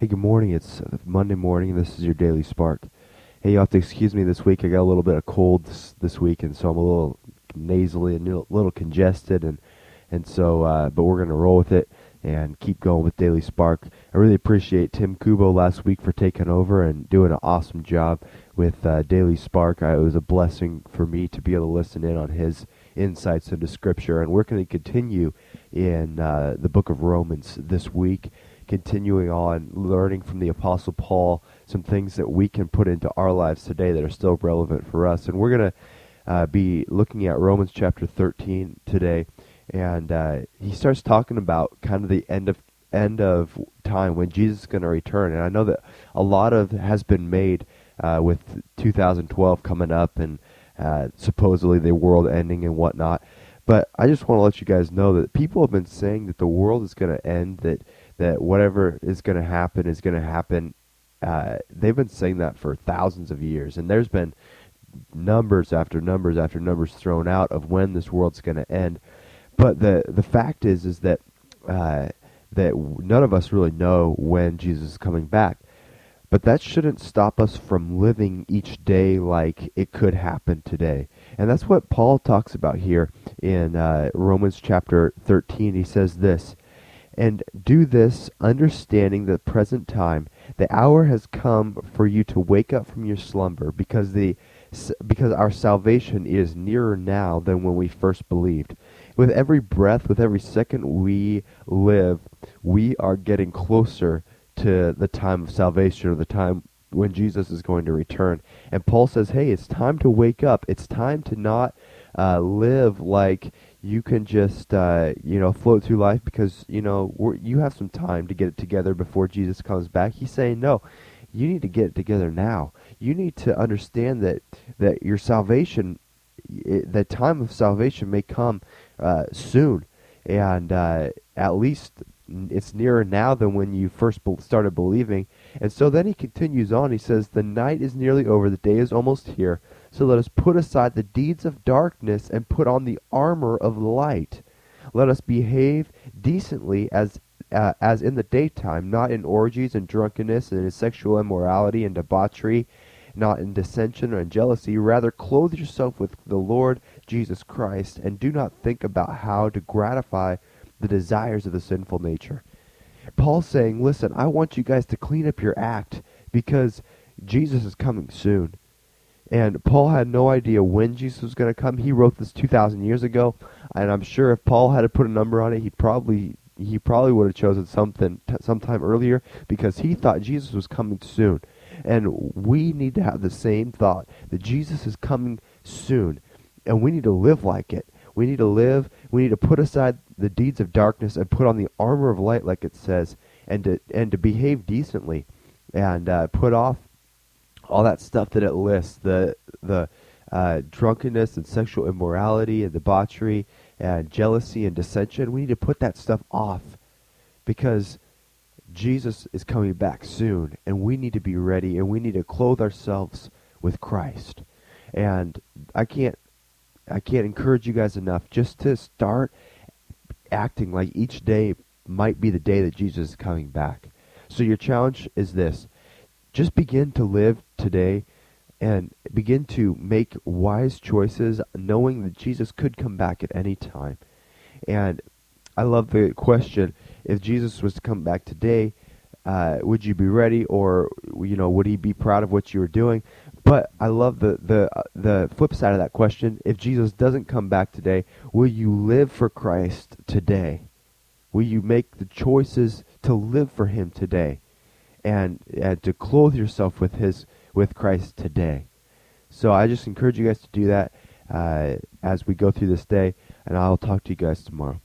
Hey, good morning. It's uh, Monday morning. This is your daily spark. Hey, you have to excuse me this week. I got a little bit of cold this, this week, and so I'm a little nasally and a little congested, and and so, uh, but we're gonna roll with it and keep going with Daily Spark. I really appreciate Tim Kubo last week for taking over and doing an awesome job with uh, Daily Spark. I, it was a blessing for me to be able to listen in on his insights into Scripture, and we're going to continue in uh, the book of Romans this week continuing on learning from the Apostle Paul some things that we can put into our lives today that are still relevant for us. And we're going to uh, be looking at Romans chapter 13 today. And uh, he starts talking about kind of the end of end of time when Jesus is going to return. And I know that a lot of has been made uh, with 2012 coming up and uh, supposedly the world ending and whatnot. But I just want to let you guys know that people have been saying that the world is going to end, that that whatever is going to happen is going to happen. Uh, they've been saying that for thousands of years, and there's been numbers after numbers after numbers thrown out of when this world's going to end. But the the fact is is that uh, that none of us really know when Jesus is coming back. But that shouldn't stop us from living each day like it could happen today. And that's what Paul talks about here in uh, Romans chapter 13. He says this and do this understanding the present time. The hour has come for you to wake up from your slumber because the because our salvation is nearer now than when we first believed. With every breath with every second we live we are getting closer to the time of salvation or the time when Jesus is going to return. And Paul says hey it's time to wake up. It's time to not uh, live like you can just uh, you know float through life because you know you have some time to get it together before Jesus comes back. He's saying no, you need to get it together now. You need to understand that that your salvation, the time of salvation may come uh, soon, and uh, at least it's nearer now than when you first started believing. And so then he continues on. He says, "The night is nearly over; the day is almost here." So let us put aside the deeds of darkness and put on the armor of light. Let us behave decently as uh, as in the daytime, not in orgies and drunkenness and in sexual immorality and debauchery, not in dissension or in jealousy. Rather, clothe yourself with the Lord Jesus Christ, and do not think about how to gratify the desires of the sinful nature. Paul's saying, listen, I want you guys to clean up your act because Jesus is coming soon. And Paul had no idea when Jesus was going to come. He wrote this 2,000 years ago, and I'm sure if Paul had to put a number on it, he probably he probably would have chosen something t- sometime earlier because he thought Jesus was coming soon. And we need to have the same thought that Jesus is coming soon, and we need to live like it. We need to live. We need to put aside the deeds of darkness and put on the armor of light, like it says, and to and to behave decently, and uh, put off all that stuff that it lists the the uh, drunkenness and sexual immorality and debauchery and jealousy and dissension. We need to put that stuff off because Jesus is coming back soon, and we need to be ready, and we need to clothe ourselves with Christ. And I can't I can't encourage you guys enough just to start acting like each day might be the day that Jesus is coming back. So your challenge is this just begin to live today and begin to make wise choices knowing that Jesus could come back at any time. And I love the question if Jesus was to come back today, uh, would you be ready? Or you know would he be proud of what you were doing? But i love the the uh, the flip side of that question. If jesus doesn't come back today will you live for christ today? Will you make the choices to live for him today? And, and to clothe yourself with his with Christ today. So I just encourage you guys to do that uh, as we go through this day, and I'll talk to you guys tomorrow.